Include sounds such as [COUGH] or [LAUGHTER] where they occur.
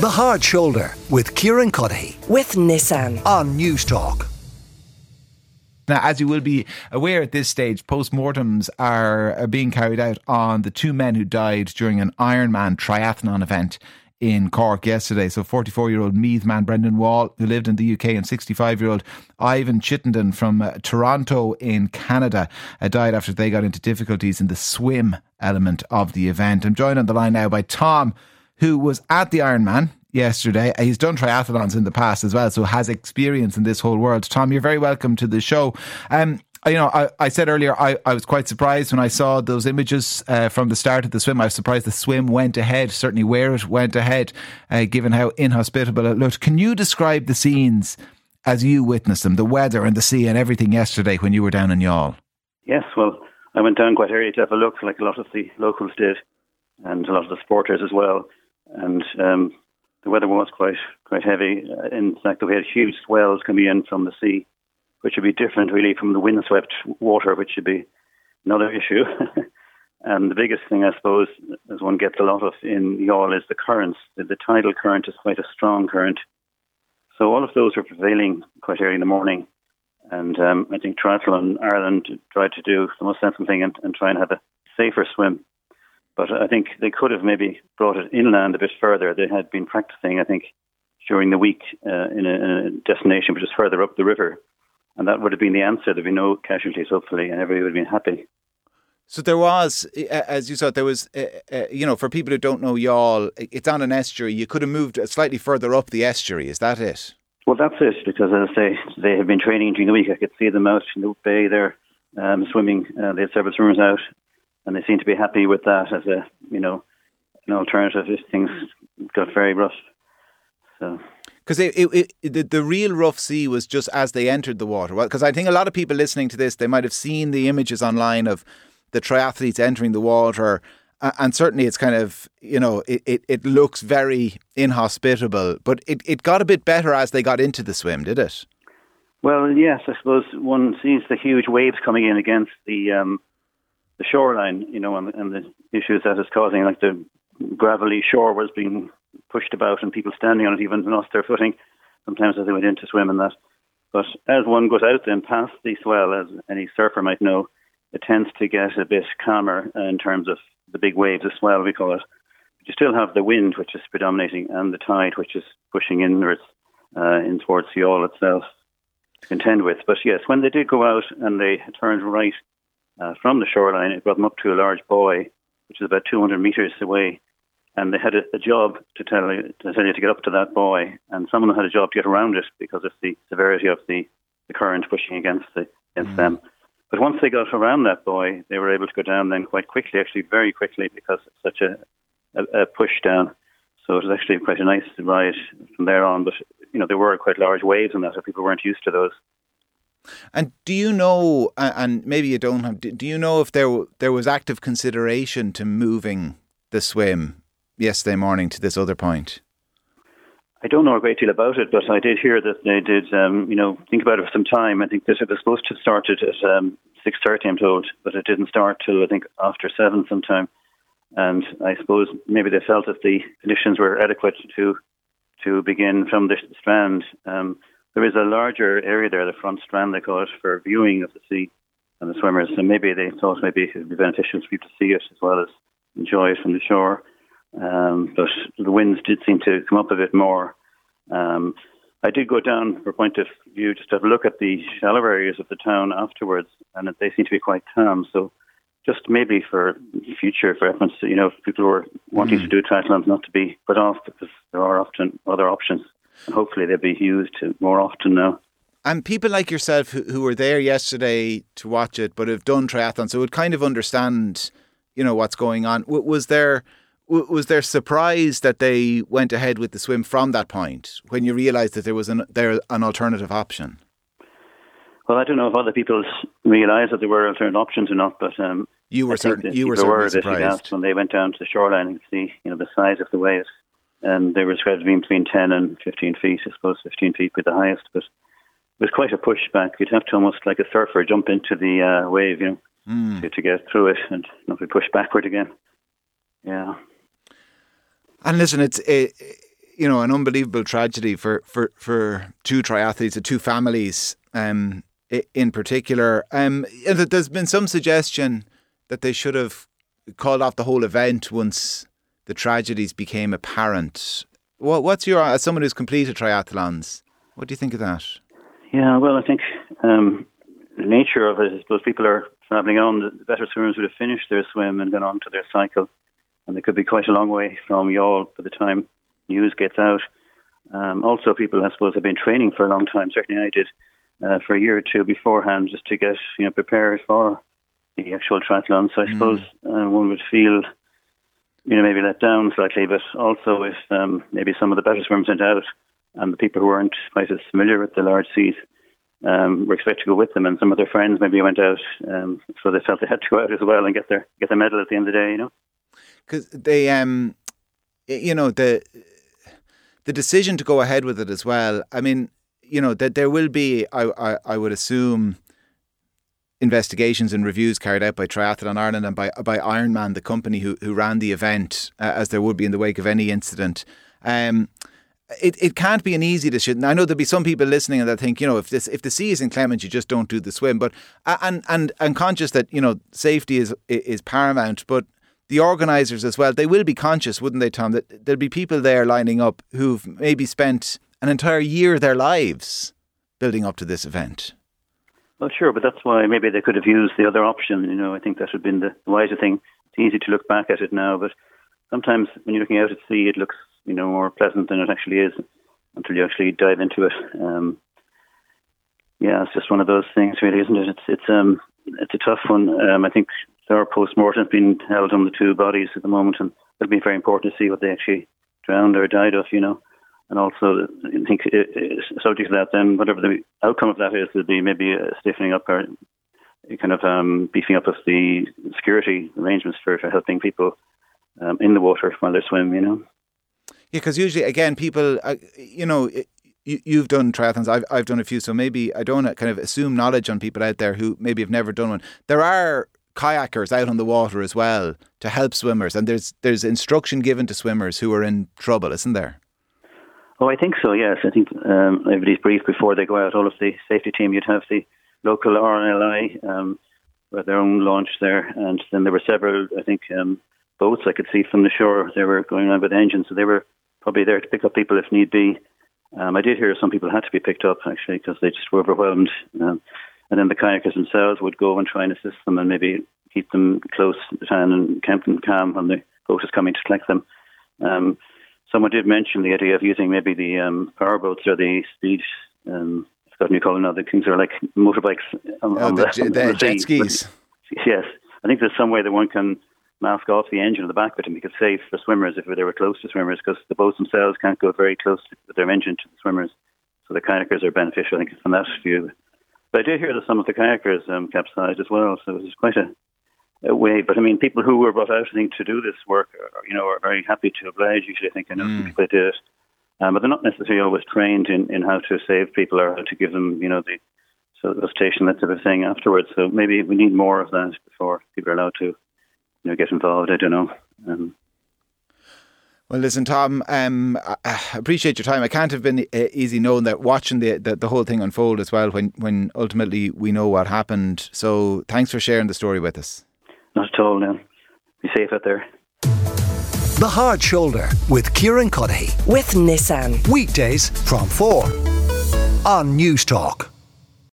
The Hard Shoulder with Kieran Cuddihy with Nissan on Newstalk. Now, as you will be aware at this stage, postmortems are being carried out on the two men who died during an Ironman triathlon event in Cork yesterday. So 44 year old Meath man Brendan Wall, who lived in the UK, and 65 year old Ivan Chittenden from uh, Toronto in Canada uh, died after they got into difficulties in the swim element of the event. I'm joined on the line now by Tom, who was at the Ironman yesterday. Uh, he's done triathlons in the past as well, so has experience in this whole world. Tom, you're very welcome to the show. Um, you know, I, I said earlier I, I was quite surprised when I saw those images uh, from the start of the swim. I was surprised the swim went ahead, certainly where it went ahead, uh, given how inhospitable it looked. Can you describe the scenes as you witnessed them, the weather and the sea and everything yesterday when you were down in Youghal? Yes, well, I went down quite early to have a look, like a lot of the locals did, and a lot of the sporters as well. And um, the weather was quite quite heavy. Uh, in fact, we had huge swells coming in from the sea which would be different really from the windswept water, which would be another issue. [LAUGHS] and the biggest thing, I suppose, as one gets a lot of in Youghal, is the currents. The, the tidal current is quite a strong current. So all of those were prevailing quite early in the morning. And um, I think Triathlon Ireland tried to do the most sensible thing and, and try and have a safer swim. But I think they could have maybe brought it inland a bit further. They had been practicing, I think, during the week uh, in, a, in, a, destination which is further up the river. And that would have been the answer. There'd be no casualties, hopefully, and everybody would have been happy. So there was, as you saw, there was, uh, uh, you know, for people who don't know Youghal, it's on an estuary. You could have moved slightly further up the estuary. Is that it? Well, that's it, because as I say, they have been training during the week. I could see them out in the bay there, um, swimming. Uh, they had several swimmers out, and they seem to be happy with that as a, you know, an alternative if things got very rough. So because it, it, it, the, the real rough sea was just as they entered the water. Because I think a lot of people listening to this, they might have seen the images online of the triathletes entering the water. And certainly it's kind of, you know, it, it, it looks very inhospitable. But it, it got a bit better as they got into the swim, did it? Well, yes, I suppose one sees the huge waves coming in against the um, the shoreline, you know, and, and the issues that it's causing, like the gravelly shore was being pushed about and people standing on it even lost their footing sometimes as they went in to swim and that. But as one goes out then past the swell, as any surfer might know, it tends to get a bit calmer in terms of the big waves, the swell we call it. But you still have the wind, which is predominating, and the tide, which is pushing inwards uh, in towards the Youghal itself to contend with. But yes, when they did go out and they turned right uh, from the shoreline, it brought them up to a large buoy, which is about 200 metres away and they had a, a, job to tell you to tell you to get up to that buoy, and some of them had a job to get around it because of the severity of the, the current pushing against the, against mm. them. But once they got around that buoy, they were able to go down then quite quickly, actually very quickly, because it's such a, a, a push down. So it was actually quite a nice ride from there on. But you know there were quite large waves in that, so people weren't used to those. And do you know, and maybe you don't have, do you know if there there was active consideration to moving the swim yesterday morning to this other point? I don't know a great deal about it, but I did hear that they did, um, you know, think about it for some time. I think that it was supposed to have started at um, six thirty, I'm told, but it didn't start till I think after seven sometime. And I suppose maybe they felt that the conditions were adequate to to begin from the strand. Um, there is a larger area there, the front strand they call it, for viewing of the sea and the swimmers. And maybe they thought maybe it would be beneficial for people to see it as well as enjoy it from the shore. Um, but the winds did seem to come up a bit more. Um, I did go down for a point of view just to have a look at the shallow areas of the town afterwards, and they seem to be quite calm. So, just maybe for future reference, you know, people who are wanting mm. to do triathlons not to be put off because there are often other options, and hopefully they'll be used more often now. And people like yourself who, who were there yesterday to watch it, but have done triathlon, so would kind of understand, you know, what's going on. Was there was there surprise that they went ahead with the swim from that point when you realised that there was an there an alternative option? Well, I don't know if other people realised that there were alternative options or not, but um, you were certain you were certainly were surprised when they went down to the shoreline and see you know the size of the waves, and they were described as being between ten and fifteen feet. I suppose fifteen feet would be the highest, but it was quite a pushback. You'd have to almost like a surfer jump into the uh, wave, you know, mm. to, to, get through it, and not be pushed backward again. Yeah. And listen, it's it, you know, an unbelievable tragedy for for for two triathletes, the two families, um, in particular. Um, there's been some suggestion that they should have called off the whole event once the tragedies became apparent. What, what's your, as someone who's completed triathlons, what do you think of that? Yeah, well, I think um, the nature of it is those people are travelling on. The better swimmers would have finished their swim and gone on to their cycle, and they could be quite a long way from Youghal by the time news gets out. Um, also, people, I suppose, have been training for a long time. Certainly, I did uh, for a year or two beforehand, just to get you know prepared for the actual triathlon. So I mm. suppose uh, one would feel, you know, maybe let down slightly, but also if um, maybe some of the better swimmers went out and the people who weren't quite as familiar with the large seas um, were expected to go with them, and some of their friends maybe went out, um, so they felt they had to go out as well and get their get their medal at the end of the day, you know. Because they, um, you know, the the decision to go ahead with it as well. I mean, you know, that there will be, I, I, I would assume, investigations and reviews carried out by Triathlon Ireland and by by Ironman, the company who who ran the event, uh, as there would be in the wake of any incident. Um, it, it can't be an easy decision. I know there'll be some people listening and that think, you know, if this if the sea is inclement, you just don't do the swim. But uh, and and and conscious that you know safety is is paramount, but the organisers as well, they will be conscious, wouldn't they, Tom? That there'll be people there lining up who've maybe spent an entire year of their lives building up to this event. Well, sure, but that's why maybe they could have used the other option. You know, I think that would have been the wiser thing. It's easy to look back at it now, but sometimes when you're looking out at sea, it looks, you know, more pleasant than it actually is until you actually dive into it. Um, yeah, it's just one of those things, really, isn't it? It's it's um it's a tough one. Um, I think there are post-mortems being held on the two bodies at the moment, and it'll be very important to see what they actually drowned or died of. You know and also I think subject to that, then whatever the outcome of that is, there'll be maybe a stiffening up or kind of um, beefing up of the security arrangements for, for helping people um, in the water while they swim. You know. Yeah, because usually, again, people, uh, you know, you, have done triathlons. I've I've done a few, so maybe I don't kind of assume knowledge on people out there who maybe have never done one. There are kayakers out on the water as well to help swimmers, and there's there's instruction given to swimmers who are in trouble, isn't there? Oh, I think so. Yes, I think um, everybody's briefed before they go out. All of the safety team, you'd have the local RNLI um, with their own launch there, and then there were several, I think, um, boats I could see from the shore. They were going around with engines, so they were probably there to pick up people if need be. Um, I did hear some people had to be picked up actually because they just were overwhelmed, um, and then the kayakers themselves would go and try and assist them and maybe keep them close and keep them calm when the boat is coming to collect them. Um, someone did mention the idea of using maybe the um, power boats or the speed. Um, I've got a new call now. The things are like motorbikes on, oh, on the, the, the, the jet skis. But, yes, I think there's some way that one can mask off the engine at the back of it and make it safe for swimmers if they were close to swimmers because the boats themselves can't go very close with their engine to the swimmers. So the kayakers are beneficial, I think, from that view. But I did hear that some of the kayakers um, capsized as well, so it was quite a way. But I mean, people who were brought out, I think, to do this work, are, you know, are very happy to oblige. Usually, I think I know mm. some people do it, um, but they're not necessarily always trained in, in how to save people or how to give them, you know, the station that type of thing afterwards. So maybe we need more of that before people are allowed to, you know, get involved. I don't know. Um, well, listen, Tom. Um, I appreciate your time. I can't have been uh, easy knowing that watching the, the, the whole thing unfold as well. When when ultimately we know what happened. So thanks for sharing the story with us. Not at all, now. Be safe out there. The Hard Shoulder with Kieran Cuddihy. With Nissan. Weekdays from 4 on Newstalk.